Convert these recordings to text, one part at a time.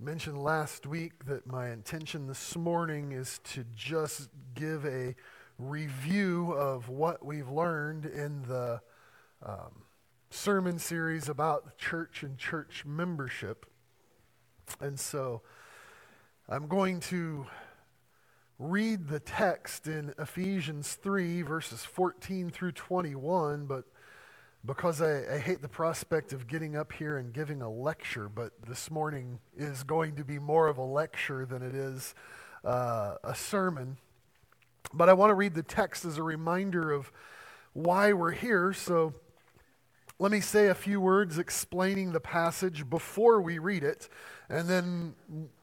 mentioned last week that my intention this morning is to just give a review of what we've learned in the um, sermon series about church and church membership. And so I'm going to read the text in Ephesians 3, verses 14 through 21, but because I, I, hate the prospect of getting up here and giving a lecture, but this morning is going to be more of a lecture than it is uh, a sermon. But I want to read the text as a reminder of why we're here. So let me say a few words explaining the passage before we read it, and then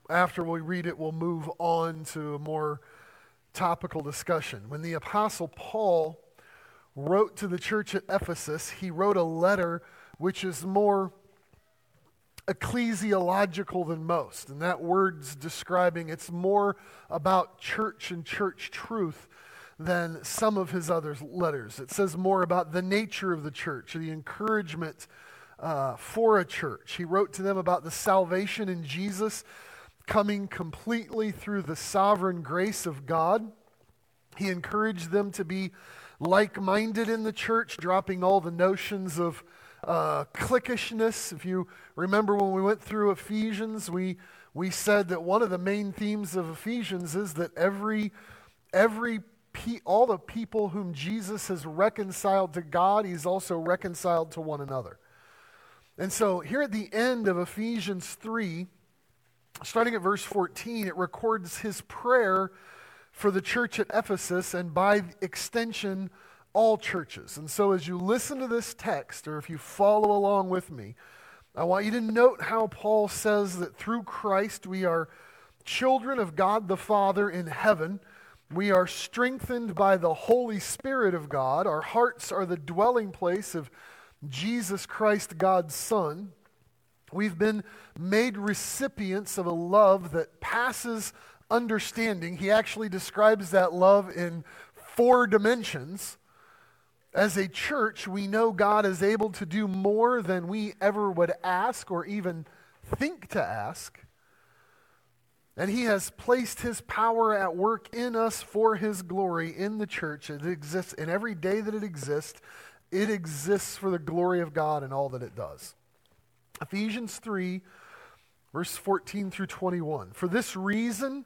after we read it, we'll move on to a more topical discussion. When the Apostle Paul wrote to the church at Ephesus, he wrote a letter which is more ecclesiological than most. And that word's describing it's more about church and church truth than some of his other letters. It says more about the nature of the church, the encouragement uh, for a church. He wrote to them about the salvation in Jesus coming completely through the sovereign grace of God. He encouraged them to be like minded in the church, dropping all the notions of uh, cliquishness. If you remember when we went through Ephesians, we, we said that one of the main themes of Ephesians is that every, every pe- all the people whom Jesus has reconciled to God, he's also reconciled to one another. And so here at the end of Ephesians 3, starting at verse 14, it records his prayer for the church at Ephesus and by extension, all churches. And so, as you listen to this text, or if you follow along with me, I want you to note how Paul says that through Christ we are children of God the Father in heaven. We are strengthened by the Holy Spirit of God. Our hearts are the dwelling place of Jesus Christ, God's Son. We've been made recipients of a love that passes understanding. He actually describes that love in four dimensions. As a church, we know God is able to do more than we ever would ask or even think to ask. And He has placed His power at work in us for His glory in the church. It exists in every day that it exists. It exists for the glory of God and all that it does. Ephesians 3, verse 14 through 21. For this reason,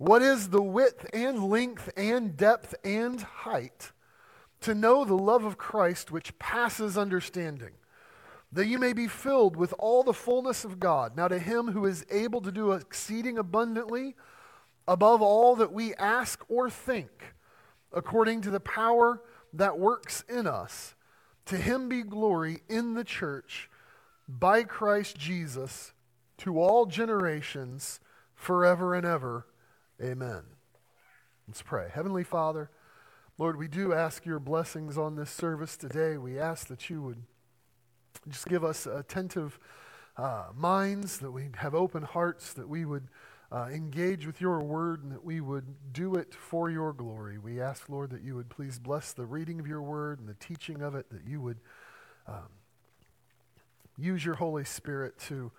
what is the width and length and depth and height? To know the love of Christ which passes understanding, that you may be filled with all the fullness of God. Now, to him who is able to do exceeding abundantly above all that we ask or think, according to the power that works in us, to him be glory in the church by Christ Jesus to all generations forever and ever. Amen. Let's pray. Heavenly Father, Lord, we do ask your blessings on this service today. We ask that you would just give us attentive uh, minds, that we have open hearts, that we would uh, engage with your word, and that we would do it for your glory. We ask, Lord, that you would please bless the reading of your word and the teaching of it, that you would um, use your Holy Spirit to.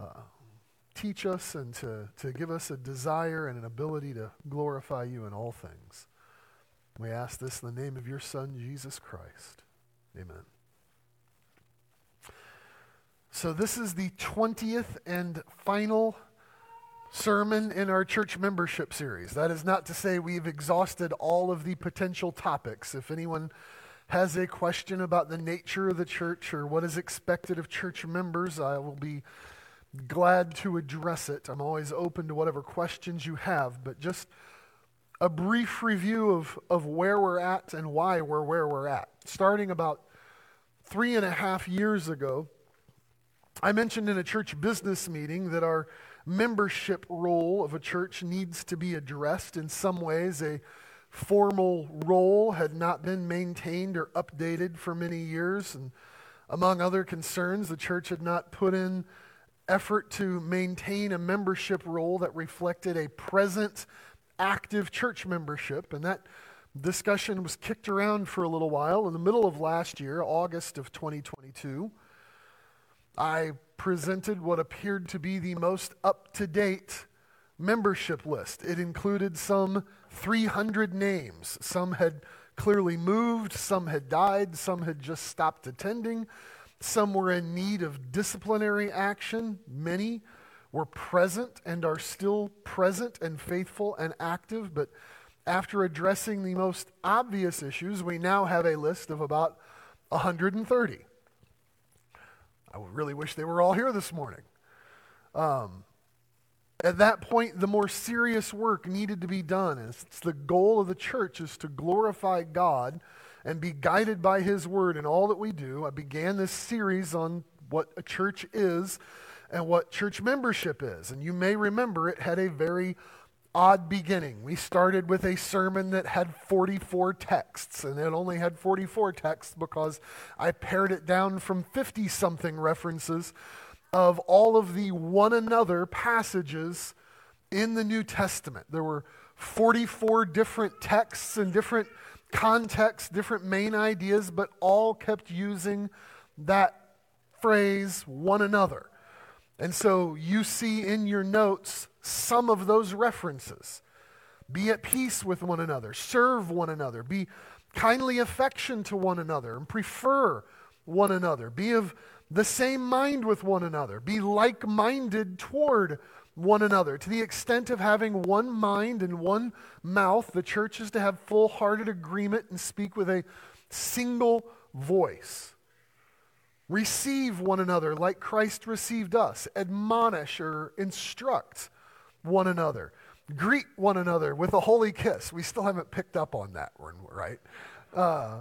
Uh, teach us and to, to give us a desire and an ability to glorify you in all things. We ask this in the name of your Son, Jesus Christ. Amen. So, this is the 20th and final sermon in our church membership series. That is not to say we've exhausted all of the potential topics. If anyone has a question about the nature of the church or what is expected of church members, I will be glad to address it. I'm always open to whatever questions you have, but just a brief review of, of where we're at and why we're where we're at. Starting about three and a half years ago, I mentioned in a church business meeting that our membership roll of a church needs to be addressed in some ways. A formal roll had not been maintained or updated for many years. And among other concerns, the church had not put in effort to maintain a membership roll that reflected a present active church membership. And that discussion was kicked around for a little while. In the middle of last year, August of 2022, I presented what appeared to be the most up to date membership list. It included some 300 names. Some had clearly moved, some had died, some had just stopped attending, some were in need of disciplinary action. Many were present and are still present and faithful and active, but after addressing the most obvious issues, we now have a list of about 130. I really wish they were all here this morning. Um, at that point, the more serious work needed to be done. And it's the goal of the church is to glorify God and be guided by His Word in all that we do. I began this series on what a church is and what church membership is. And you may remember it had a very odd beginning. We started with a sermon that had 44 texts, and it only had 44 texts because I pared it down from 50 something references of all of the one another passages in the New Testament. There were 44 different texts and different contexts, different main ideas, but all kept using that phrase, one another. And so you see in your notes some of those references. Be at peace with one another, serve one another, be kindly affection to one another, and prefer one another. Be of the same mind with one another, be like minded toward one another. To the extent of having one mind and one mouth, the church is to have full hearted agreement and speak with a single voice. Receive one another like Christ received us. Admonish or instruct one another. Greet one another with a holy kiss. We still haven't picked up on that one, right? Uh,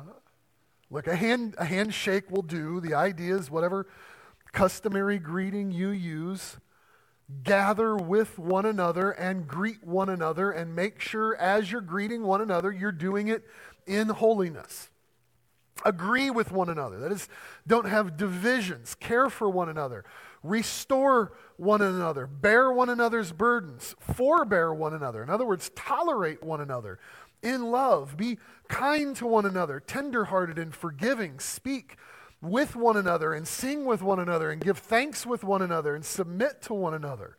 look, a, hand, a handshake will do. The idea is whatever customary greeting you use, gather with one another and greet one another and make sure as you're greeting one another, you're doing it in holiness. Agree with one another. That is, don't have divisions. Care for one another. Restore one another. Bear one another's burdens. Forbear one another. In other words, tolerate one another in love. Be kind to one another, tenderhearted and forgiving. Speak with one another and sing with one another and give thanks with one another and submit to one another.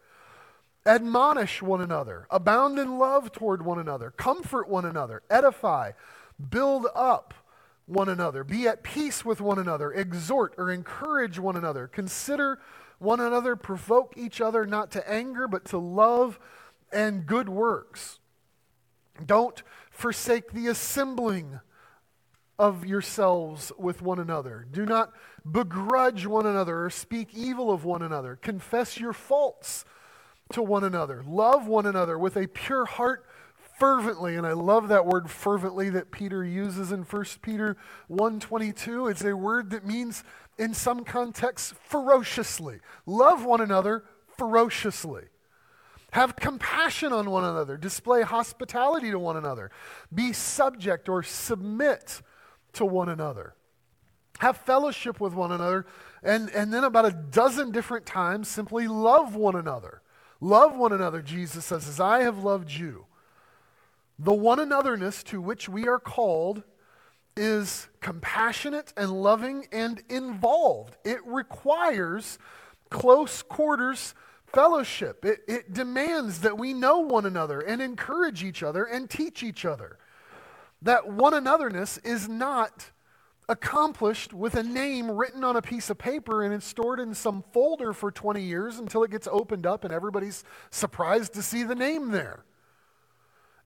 Admonish one another. Abound in love toward one another. Comfort one another. Edify. Build up one another. Be at peace with one another. Exhort or encourage one another. Consider one another. Provoke each other not to anger, but to love and good works. Don't forsake the assembling of yourselves with one another. Do not begrudge one another or speak evil of one another. Confess your faults to one another. Love one another with a pure heart fervently and i love that word fervently that peter uses in 1 peter 1.22 it's a word that means in some contexts ferociously love one another ferociously have compassion on one another display hospitality to one another be subject or submit to one another have fellowship with one another and, and then about a dozen different times simply love one another love one another jesus says as i have loved you the one anotherness to which we are called is compassionate and loving and involved. It requires close quarters fellowship. It, it, demands that we know one another and encourage each other and teach each other. That one anotherness is not accomplished with a name written on a piece of paper and it's stored in some folder for 20 years until it gets opened up and everybody's surprised to see the name there.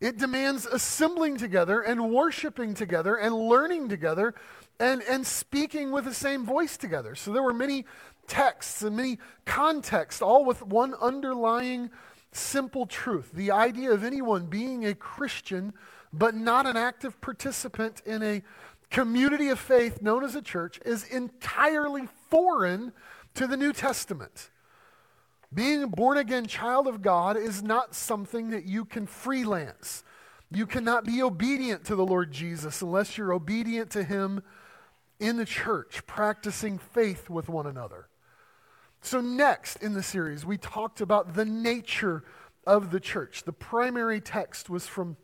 It demands assembling together and worshiping together and learning together and, and speaking with the same voice together. So there were many texts and many contexts, all with one underlying simple truth the idea of anyone being a Christian but not an active participant in a community of faith known as a church is entirely foreign to the New Testament. Being a born again child of God is not something that you can freelance. You cannot be obedient to the Lord Jesus unless you're obedient to Him in the church, practicing faith with one another. So, next in the series, we talked about the nature of the church. The primary text was from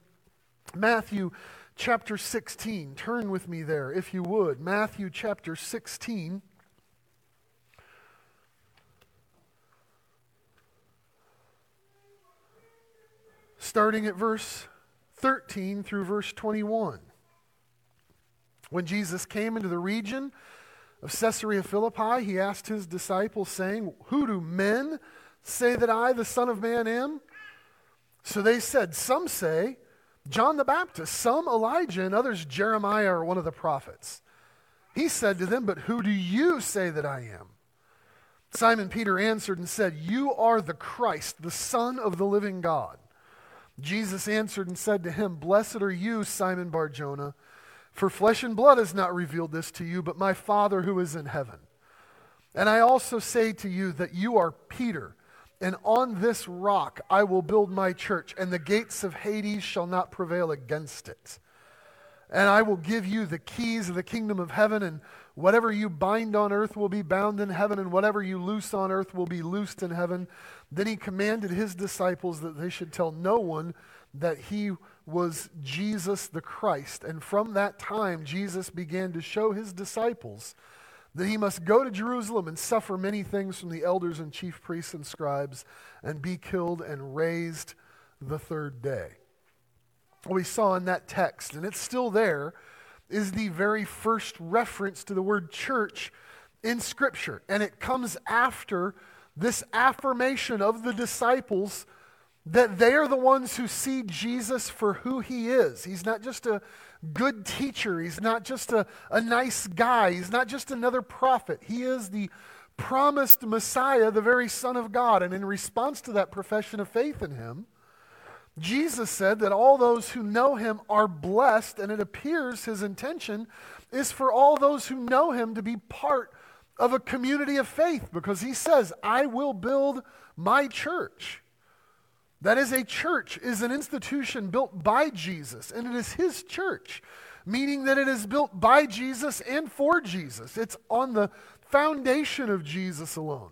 Matthew chapter 16. Turn with me there, if you would. Matthew chapter 16. Starting at verse 13 through verse 21. When Jesus came into the region of Caesarea Philippi, he asked his disciples, saying, Who do men say that I, the Son of Man, am? So they said, Some say, John the Baptist, some Elijah, and others Jeremiah or one of the prophets. He said to them, But who do you say that I am? Simon Peter answered and said, You are the Christ, the Son of the living God. Jesus answered and said to him, Blessed are you, Simon Barjona, for flesh and blood has not revealed this to you, but my Father who is in heaven. And I also say to you that you are Peter, and on this rock I will build my church, and the gates of Hades shall not prevail against it. And I will give you the keys of the kingdom of heaven, and whatever you bind on earth will be bound in heaven, and whatever you loose on earth will be loosed in heaven. Then he commanded his disciples that they should tell no one that he was Jesus the Christ. And from that time, Jesus began to show his disciples that he must go to Jerusalem and suffer many things from the elders and chief priests and scribes and be killed and raised the third day. What we saw in that text, and it's still there, is the very first reference to the word church in Scripture. And it comes after this affirmation of the disciples that they are the ones who see Jesus for who he is. He's not just a good teacher, he's not just a, a nice guy, he's not just another prophet. He is the promised Messiah, the very Son of God. And in response to that profession of faith in him, Jesus said that all those who know him are blessed, and it appears his intention is for all those who know him to be part of a community of faith because he says, I will build my church. That is, a church is an institution built by Jesus, and it is his church, meaning that it is built by Jesus and for Jesus. It's on the foundation of Jesus alone.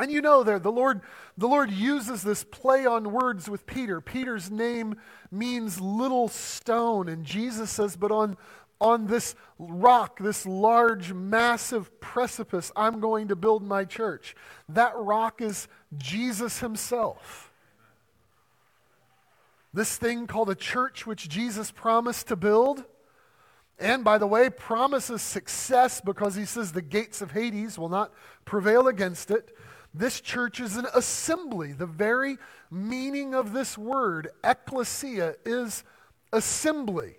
And you know there, the Lord, the Lord uses this play on words with Peter. Peter's name means little stone, and Jesus says, But on on this rock, this large, massive precipice, I'm going to build my church. That rock is Jesus himself. This thing called a church, which Jesus promised to build, and by the way, promises success because he says the gates of Hades will not prevail against it. This church is an assembly. The very meaning of this word, ecclesia, is assembly.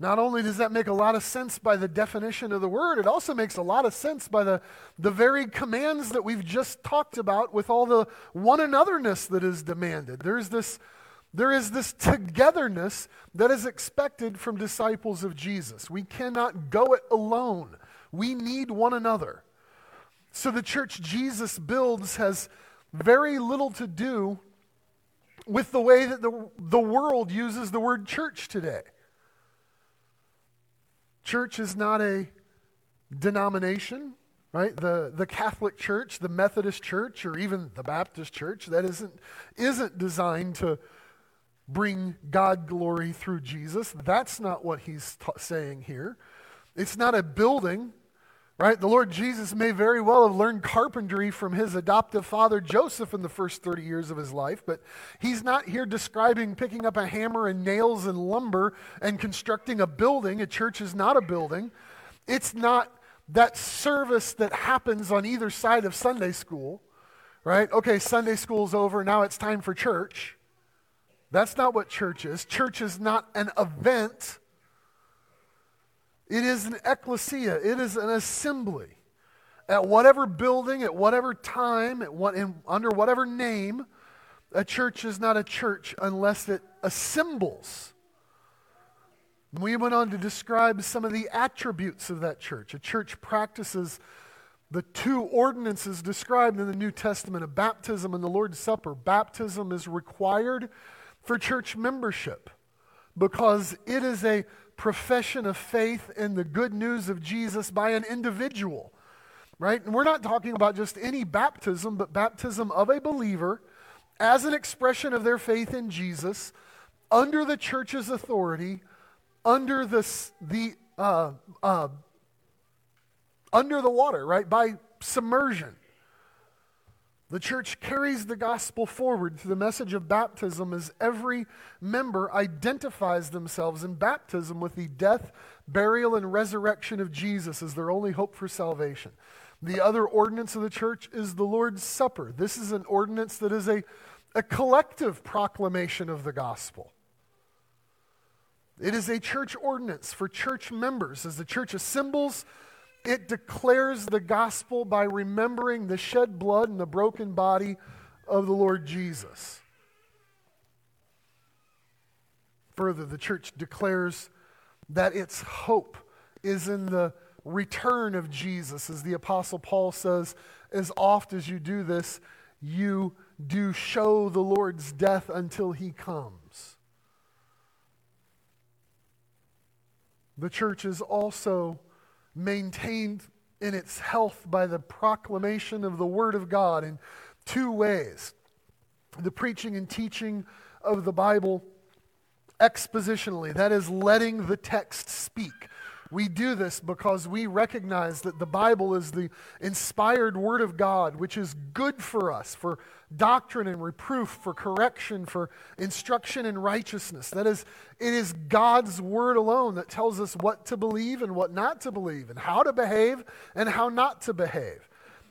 Not only does that make a lot of sense by the definition of the word, it also makes a lot of sense by the, the very commands that we've just talked about with all the one anotherness that is demanded. There's this, there is this togetherness that is expected from disciples of Jesus. We cannot go it alone, we need one another. So the church Jesus builds has very little to do with the way that the, the world uses the word church today. Church is not a denomination, right? The, the Catholic Church, the Methodist Church, or even the Baptist Church, that isn't, isn't designed to bring God glory through Jesus. That's not what he's saying here. It's not a building Right? The Lord Jesus may very well have learned carpentry from his adoptive father Joseph in the first 30 years of his life, but he's not here describing picking up a hammer and nails and lumber and constructing a building. A church is not a building. It's not that service that happens on either side of Sunday school, right? Okay, Sunday school's over, now it's time for church. That's not what church is. Church is not an event. It is an ecclesia, it is an assembly. At whatever building, at whatever time, at what, in, under whatever name, a church is not a church unless it assembles. We went on to describe some of the attributes of that church. A church practices the two ordinances described in the New Testament of baptism and the Lord's Supper. Baptism is required for church membership because it is a profession of faith in the good news of Jesus by an individual, right? And we're not talking about just any baptism, but baptism of a believer as an expression of their faith in Jesus under the church's authority, under the, the uh, uh, under the water, right? By submersion. The church carries the gospel forward through the message of baptism as every member identifies themselves in baptism with the death, burial, and resurrection of Jesus as their only hope for salvation. The other ordinance of the church is the Lord's Supper. This is an ordinance that is a, a collective proclamation of the gospel. It is a church ordinance for church members as the church assembles it declares the gospel by remembering the shed blood and the broken body of the Lord Jesus. Further, the church declares that its hope is in the return of Jesus. As the Apostle Paul says, as oft as you do this, you do show the Lord's death until he comes. The church is also maintained in its health by the proclamation of the Word of God in two ways the preaching and teaching of the Bible expositionally, that is, letting the text speak. We do this because we recognize that the Bible is the inspired Word of God, which is good for us, for doctrine and reproof, for correction, for instruction in righteousness. That is, it is God's Word alone that tells us what to believe and what not to believe, and how to behave and how not to behave.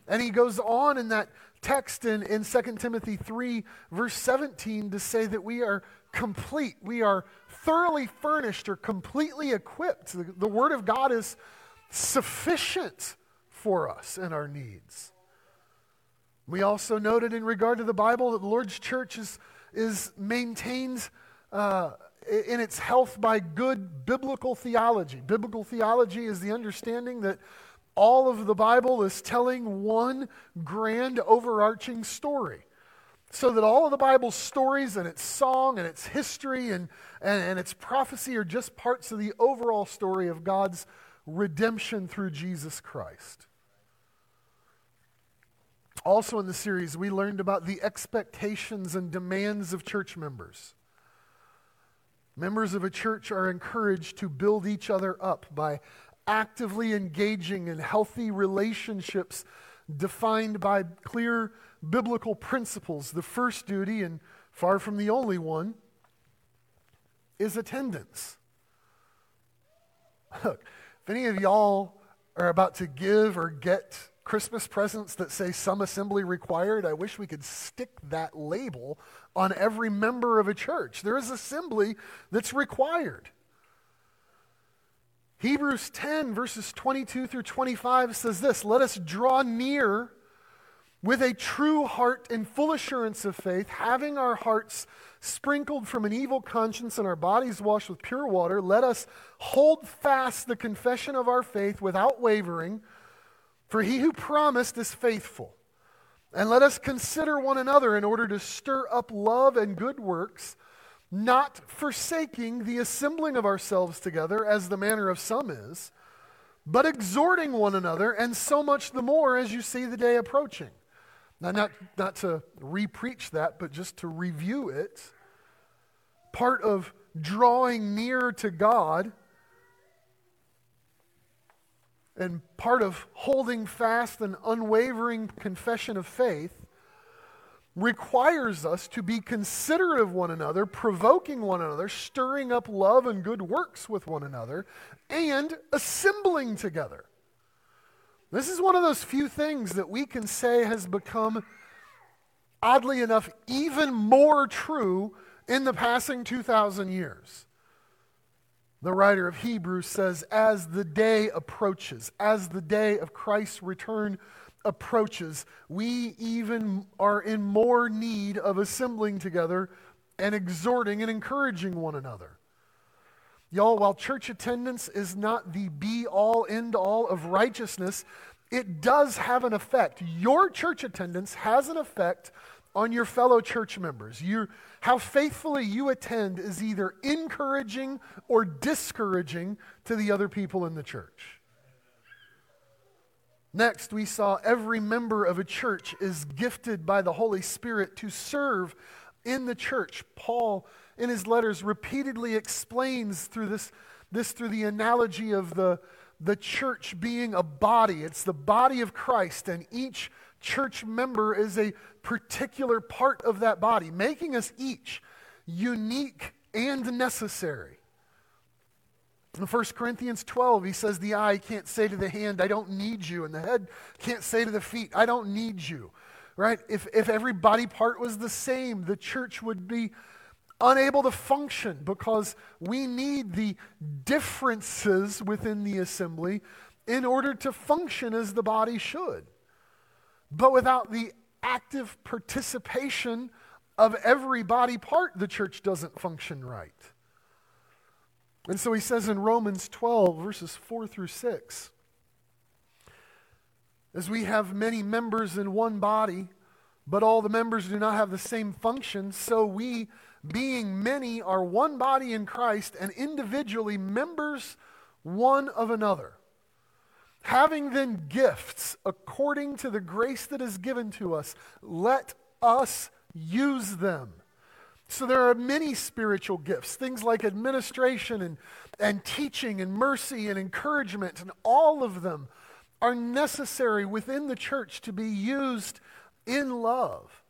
And he goes on in that text in, in 2 Timothy 3, verse 17, to say that we are complete. We are thoroughly furnished or completely equipped. The, the Word of God is sufficient for us and our needs. We also noted in regard to the Bible that the Lord's church is, is maintained uh, in its health by good biblical theology. Biblical theology is the understanding that all of the Bible is telling one grand overarching story so that all of the Bible's stories and its song and its history and, and, and, its prophecy are just parts of the overall story of God's redemption through Jesus Christ. Also, in the series, we learned about the expectations and demands of church members. Members of a church are encouraged to build each other up by actively engaging in healthy relationships defined by clear biblical principles. The first duty, and far from the only one, is attendance. Look, if any of y'all are about to give or get Christmas presents that say some assembly required, I wish we could stick that label on every member of a church. There is assembly that's required. Hebrews 10, verses 22 through 25 says this Let us draw near with a true heart and full assurance of faith, having our hearts sprinkled from an evil conscience and our bodies washed with pure water, let us hold fast the confession of our faith without wavering, for he who promised is faithful. And let us consider one another in order to stir up love and good works, not forsaking the assembling of ourselves together, as the manner of some is, but exhorting one another, and so much the more as you see the day approaching. Now, not, not to repreach that, but just to review it. Part of drawing near to God and part of holding fast an unwavering confession of faith requires us to be considerate of one another, provoking one another, stirring up love and good works with one another, and assembling together. This is one of those few things that we can say has become, oddly enough, even more true in the passing 2,000 years. The writer of Hebrews says, as the day approaches, as the day of Christ's return approaches, we even are in more need of assembling together and exhorting and encouraging one another. Y'all, while church attendance is not the be all, end all of righteousness, it does have an effect. Your church attendance has an effect on your fellow church members. You, how faithfully you attend is either encouraging or discouraging to the other people in the church. Next, we saw every member of a church is gifted by the Holy Spirit to serve in the church. Paul, in his letters, repeatedly explains through this, this through the analogy of the, the church being a body. It's the body of Christ, and each church member is a particular part of that body, making us each unique and necessary. In 1 Corinthians 12, he says, The eye can't say to the hand, I don't need you. And the head can't say to the feet, I don't need you. Right? If, if every body part was the same, the church would be unable to function because we need the differences within the assembly in order to function as the body should. But without the active participation of every body part, the church doesn't function right. And so he says in Romans 12, verses 4 through 6 as we have many members in one body, but all the members do not have the same function, so we, being many, are one body in Christ and individually members one of another. Having then gifts according to the grace that is given to us, let us use them. So there are many spiritual gifts, things like administration and, and teaching and mercy and encouragement, and all of them are necessary within the church to be used in love.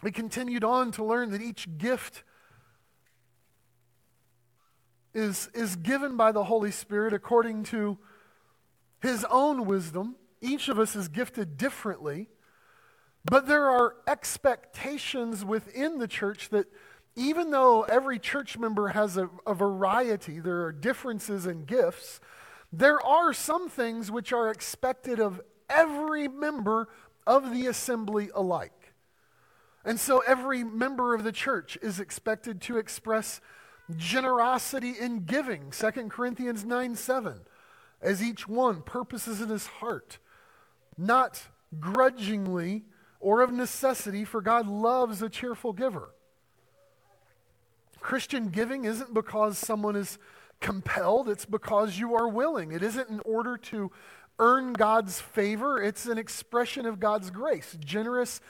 We continued on to learn that each gift is, is given by the Holy Spirit according to his own wisdom. Each of us is gifted differently. But there are expectations within the church that even though every church member has a, a, variety, there are differences in gifts, there are some things which are expected of every member of the assembly alike. And so every member of the church is expected to express generosity in giving, 2 Corinthians 9 7, as each one purposes in his heart, not grudgingly or of necessity, for God loves a cheerful giver. Christian giving isn't because someone is compelled, it's because you are willing. It isn't in order to earn God's favor, it's an expression of God's grace. Generous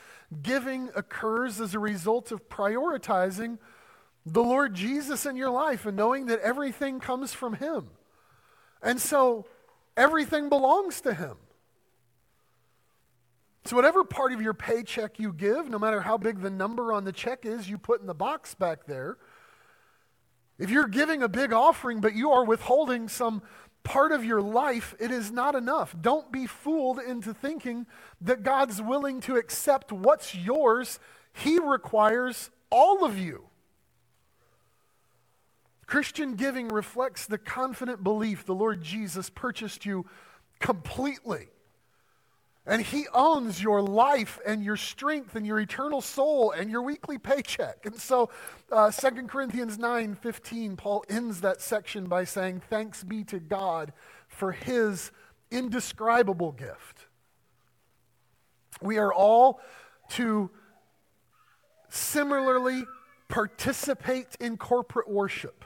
giving occurs as a result of prioritizing the Lord Jesus in your life and knowing that everything comes from Him. And so everything belongs to Him. So, whatever part of your paycheck you give, no matter how big the number on the check is, you put in the box back there. If you're giving a big offering, but you are withholding some part of your life, it is not enough. Don't be fooled into thinking that God's willing to accept what's yours. He requires all of you. Christian giving reflects the confident belief the Lord Jesus purchased you completely. And He owns your life and your strength and your eternal soul and your weekly paycheck. And so, uh, 2 Corinthians 9 15, Paul ends that section by saying, Thanks be to God for His indescribable gift. We are all to similarly participate in corporate worship.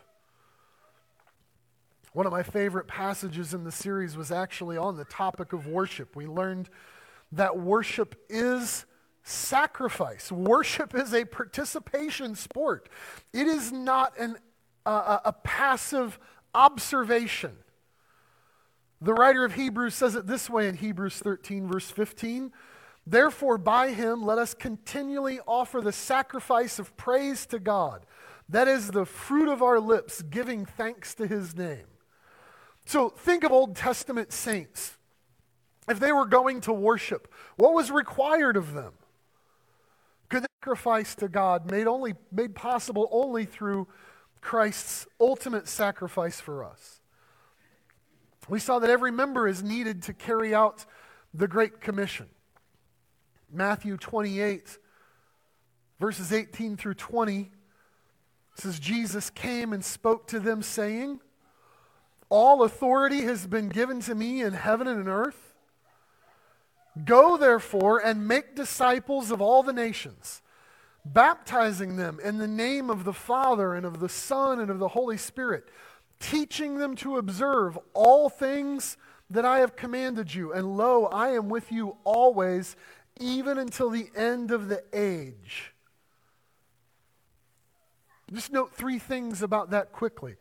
One of my favorite passages in the series was actually on the topic of worship. We learned that worship is sacrifice. Worship is a participation sport, it is not an, uh, a passive observation. The writer of Hebrews says it this way in Hebrews 13, verse 15. Therefore, by him, let us continually offer the sacrifice of praise to God. That is the fruit of our lips, giving thanks to his name. So think of Old Testament saints. If they were going to worship, what was required of them? Good sacrifice to God made only made possible only through Christ's ultimate sacrifice for us. We saw that every member is needed to carry out the Great Commission. Matthew 28, verses 18 through 20, says, Jesus came and spoke to them, saying, All authority has been given to me in heaven and in earth. Go, therefore, and make disciples of all the nations, baptizing them in the name of the Father and of the Son and of the Holy Spirit, teaching them to observe all things that I have commanded you. And lo, I am with you always, even until the end of the age. Just note three things about that quickly.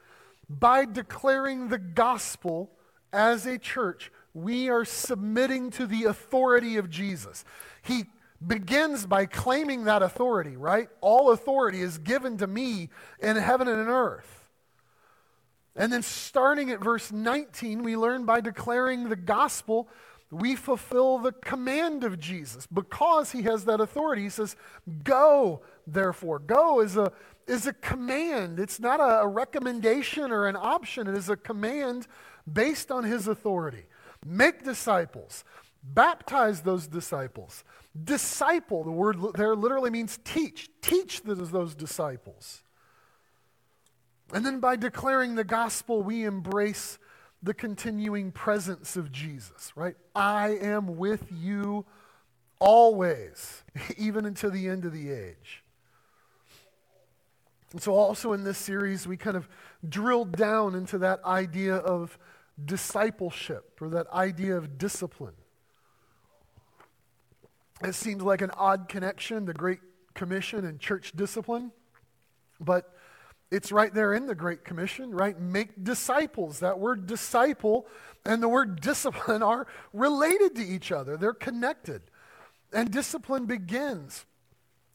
By declaring the gospel as a church, we are submitting to the authority of Jesus. He begins by claiming that authority, right? All authority is given to me in heaven and in earth. And then starting at verse 19, we learn by declaring the gospel, we fulfill the command of Jesus because he has that authority. He says, Go, therefore. Go is a, is a command. It's not a, recommendation or an option, it is a command based on his authority. Make disciples. Baptize those disciples. Disciple, the word there literally means teach. Teach those disciples. And then by declaring the gospel, we embrace the continuing presence of Jesus, right? I am with you always, even until the end of the age. And so, also in this series, we kind of drilled down into that idea of discipleship or that idea of discipline. It seems like an odd connection, the Great Commission and church discipline, but it's right there in the Great Commission, right? Make disciples. That word disciple and the word discipline are related to each other, they're connected. And discipline begins,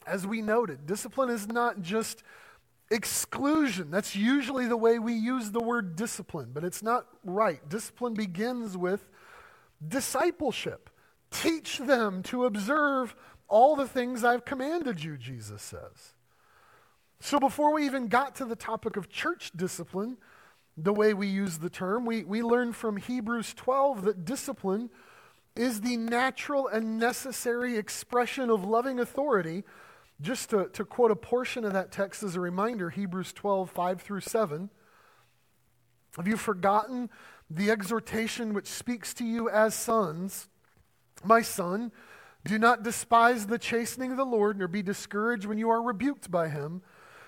as we noted. Discipline is not just exclusion. That's usually the way we use the word discipline, but it's not right. Discipline begins with discipleship. Teach them to observe all the things I've commanded you, Jesus says. So before we even got to the topic of church discipline, the way we use the term, we, we learned from Hebrews 12 that discipline is the natural and necessary expression of loving authority just to, to quote a portion of that text as a reminder Hebrews 12, 5 through 7. Have you forgotten the exhortation which speaks to you as sons? My son, do not despise the chastening of the Lord, nor be discouraged when you are rebuked by him.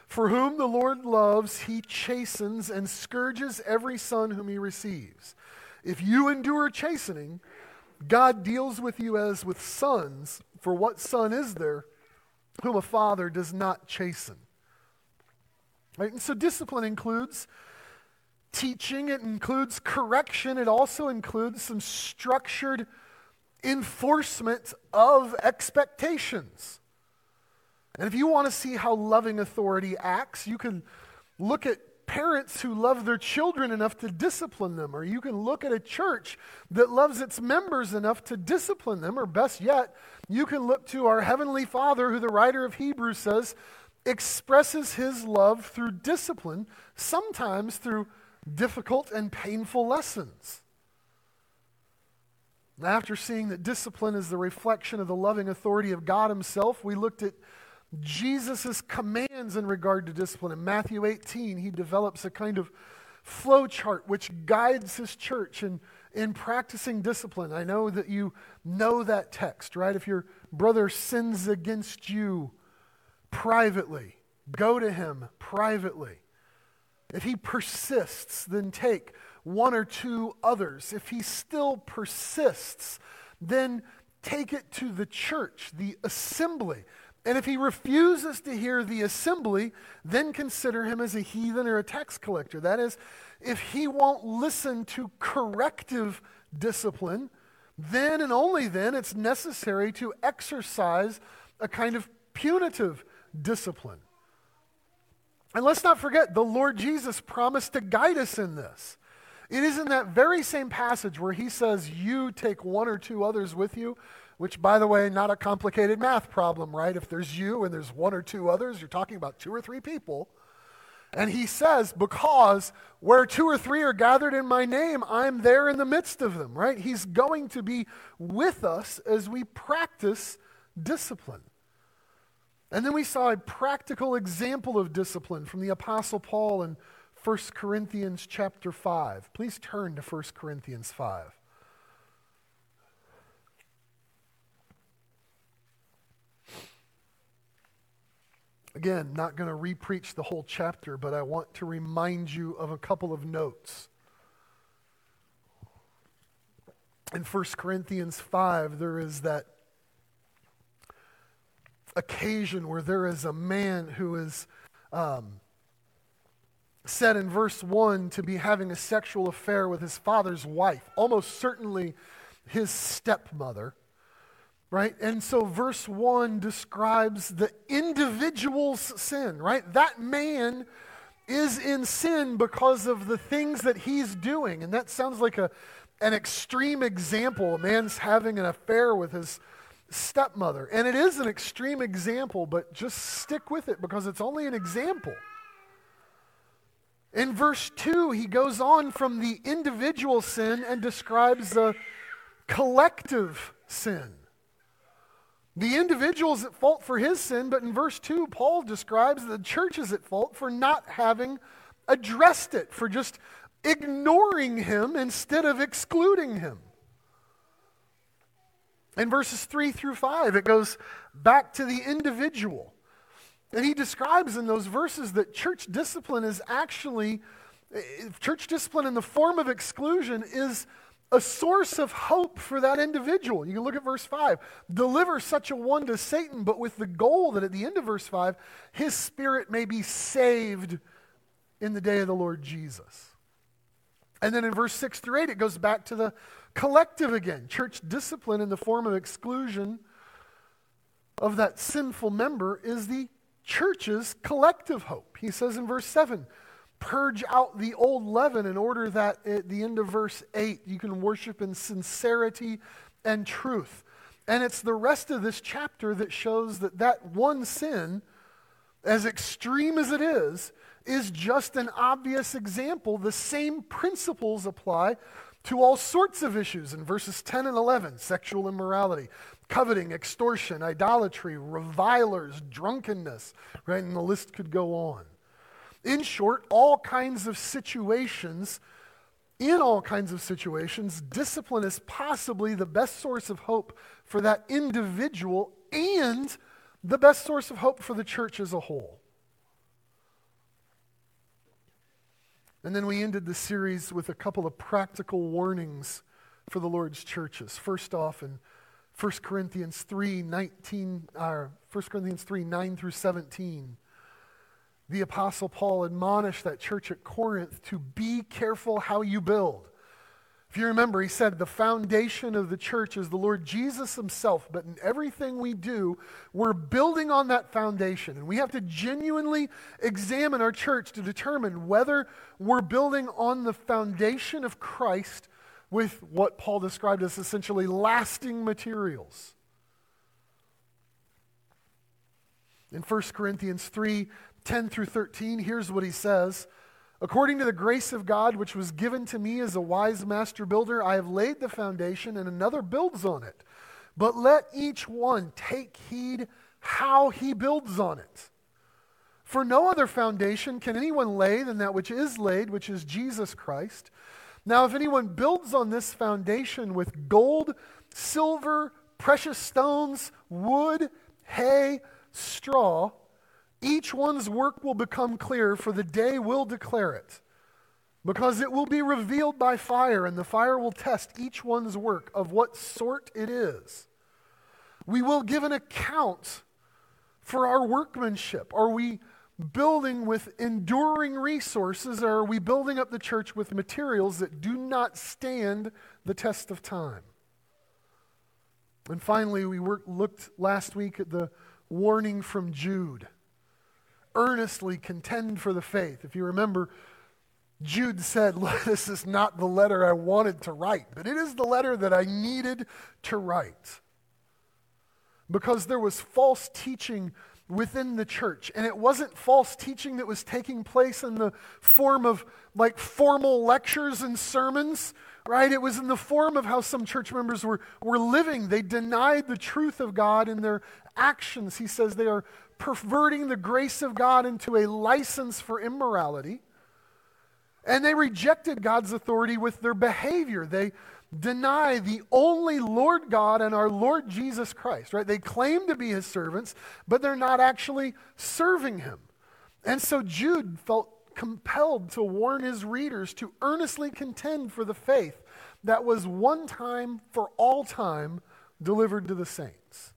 For whom the Lord loves, he chastens and scourges every son whom he receives. If you endure chastening, God deals with you as with sons. For what son is there whom a father does not chasten. Right? And so discipline includes teaching, it includes correction, it also includes some structured enforcement of expectations. And if you want to see how loving authority acts, you can look at parents who love their children enough to discipline them, or you can look at a church that loves its members enough to discipline them, or best yet, you can look to our Heavenly Father, who the writer of Hebrews says expresses his love through discipline, sometimes through difficult and painful lessons. After seeing that discipline is the reflection of the loving authority of God Himself, we looked at Jesus' commands in regard to discipline. In Matthew 18, he develops a kind of flow chart which guides his church in, in practicing discipline. I know that you know that text, right? If your brother sins against you privately, go to him privately. If he persists, then take one or two others. If he still persists, then take it to the church, the assembly. And if he refuses to hear the assembly, then consider him as a heathen or a tax collector. That is, if he won't listen to corrective discipline, then and only then it's necessary to exercise a kind of punitive discipline. And let's not forget, the Lord Jesus promised to guide us in this. It is in that very same passage where he says, You take one or two others with you which, by the way, not a complicated math problem, right? If there's you and there's one or two others, you're talking about two or three people. And he says, because where two or three are gathered in my name, I'm there in the midst of them, right? He's going to be with us as we practice discipline. And then we saw a practical example of discipline from the Apostle Paul in 1 Corinthians chapter 5. Please turn to 1 Corinthians 5. Again, not going to repreach the whole chapter, but I want to remind you of a couple of notes. In 1 Corinthians 5, there is that occasion where there is a man who is um, said in verse 1 to be having a sexual affair with his father's wife, almost certainly his stepmother. Right? And so verse 1 describes the individual's sin, right? That man is in sin because of the things that he's doing. And that sounds like a, an extreme example. A man's having an affair with his stepmother. And it is an extreme example, but just stick with it because it's only an example. In verse 2, he goes on from the individual sin and describes the collective sin. The individual is at fault for his sin, but in verse 2, Paul describes the church is at fault for not having addressed it, for just ignoring him instead of excluding him. In verses 3 through 5, it goes back to the individual. And he describes in those verses that church discipline is actually, eh, church discipline in the form of exclusion is a source of hope for that individual. You can look at verse 5. Deliver such a one to Satan, but with the goal that at the end of verse 5, his spirit may be saved in the day of the Lord Jesus. And then in verse 6 through 8, it goes back to the collective again. Church discipline in the form of exclusion of that sinful member is the church's collective hope. He says in verse 7 purge out the old leaven in order that at the end of verse 8 you can worship in sincerity and truth. And it's the rest of this chapter that shows that that one sin, as extreme as it is, is just an obvious example. The same principles apply to all sorts of issues in verses 10 and 11 sexual immorality, coveting, extortion, idolatry, revilers, drunkenness, right? And the list could go on. In short, all kinds of situations, in all kinds of situations, discipline is possibly the best source of hope for that individual and the best source of hope for the church as a whole. And then we ended the series with a couple of practical warnings for the Lord's churches. First off, in 1 Corinthians 3 19, uh, or 1 Corinthians 3 9 through 17, the Apostle Paul admonished that church at Corinth to be careful how you build. If you remember, he said the foundation of the church is the Lord Jesus himself, but in everything we do, we're building on that foundation. And we have to genuinely examine our church to determine whether we're building on the foundation of Christ with what Paul described as essentially lasting materials. In 1 Corinthians 3 10 through 13, here's what he says. According to the grace of God, which was given to me as a wise master builder, I have laid the foundation, and another builds on it. But let each one take heed how he builds on it. For no other foundation can anyone lay than that which is laid, which is Jesus Christ. Now, if anyone builds on this foundation with gold, silver, precious stones, wood, hay, straw, each one's work will become clear, for the day will declare it. Because it will be revealed by fire, and the fire will test each one's work of what sort it is. We will give an account for our workmanship. Are we building with enduring resources, or are we building up the church with materials that do not stand the test of time? And finally, we worked, looked last week at the warning from Jude earnestly contend for the faith. If you remember, Jude said, This is not the letter I wanted to write, but it is the letter that I needed to write. Because there was false teaching within the church. And it wasn't false teaching that was taking place in the form of like formal lectures and sermons, right? It was in the form of how some church members were, were living. They denied the truth of God in their actions. He says they are perverting the grace of God into a license for immorality. And they rejected God's authority with their behavior. They deny the only Lord God and our Lord Jesus Christ, right? They claim to be his servants, but they're not actually serving him. And so Jude felt compelled to warn his readers to earnestly contend for the faith that was one time for all time delivered to the saints.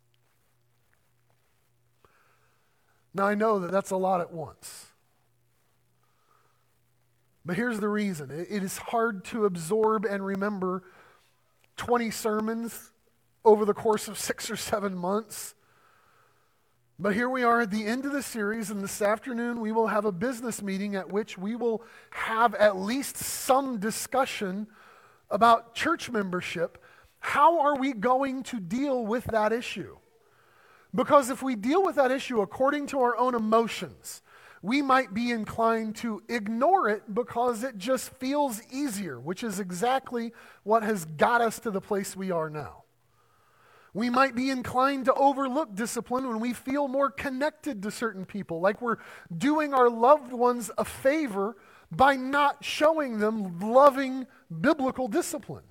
Now, I know that that's a lot at once. But here's the reason it is hard to absorb and remember 20 sermons over the course of six or seven months. But here we are at the end of the series, and this afternoon we will have a business meeting at which we will have at least some discussion about church membership. How are we going to deal with that issue? Because if we deal with that issue according to our own emotions, we might be inclined to ignore it because it just feels easier, which is exactly what has got us to the place we are now. We might be inclined to overlook discipline when we feel more connected to certain people, like we're doing our loved ones a favor by not showing them loving biblical discipline.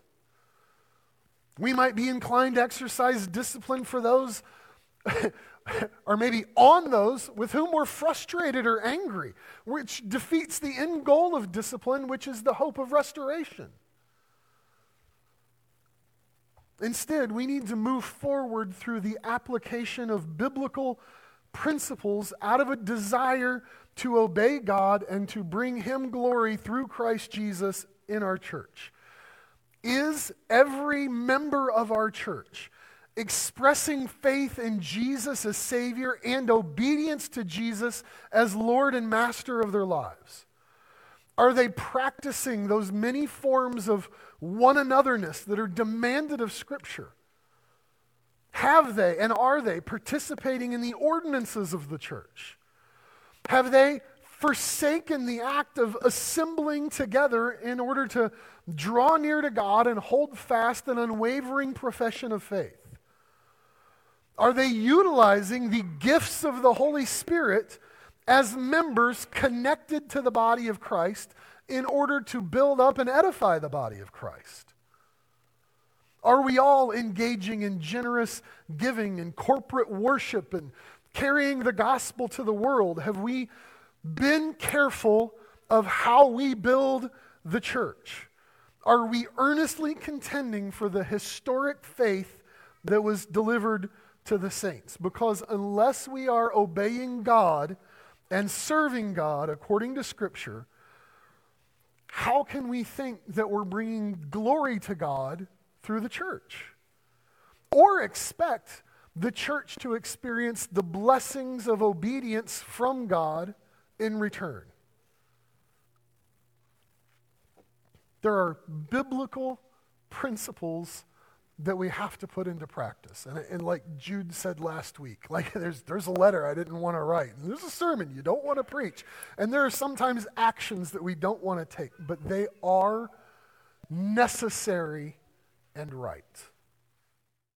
We might be inclined to exercise discipline for those or maybe on those with whom we're frustrated or angry, which defeats the end goal of discipline, which is the hope of restoration. Instead, we need to move forward through the application of biblical principles out of a desire to obey God and to bring Him glory through Christ Jesus in our church. Is every member of our church expressing faith in Jesus as Savior and obedience to Jesus as Lord and Master of their lives? Are they practicing those many forms of one anotherness that are demanded of Scripture? Have they and are they participating in the ordinances of the church? Have they forsaken the act of assembling together in order to draw near to God and hold fast an unwavering profession of faith? Are they utilizing the gifts of the Holy Spirit as members connected to the body of Christ in order to build up and edify the body of Christ? Are we all engaging in generous giving and corporate worship and carrying the gospel to the world? Have we been careful of how we build the church? Are we earnestly contending for the historic faith that was delivered to the saints. Because unless we are obeying God and serving God according to Scripture, how can we think that we're bringing glory to God through the church? Or expect the church to experience the blessings of obedience from God in return? There are biblical principles that we have to put into practice. And, and like Jude said last week, like there's, there's a letter I didn't want to write. And there's a sermon you don't want to preach. And there are sometimes actions that we don't want to take, but they are necessary and right.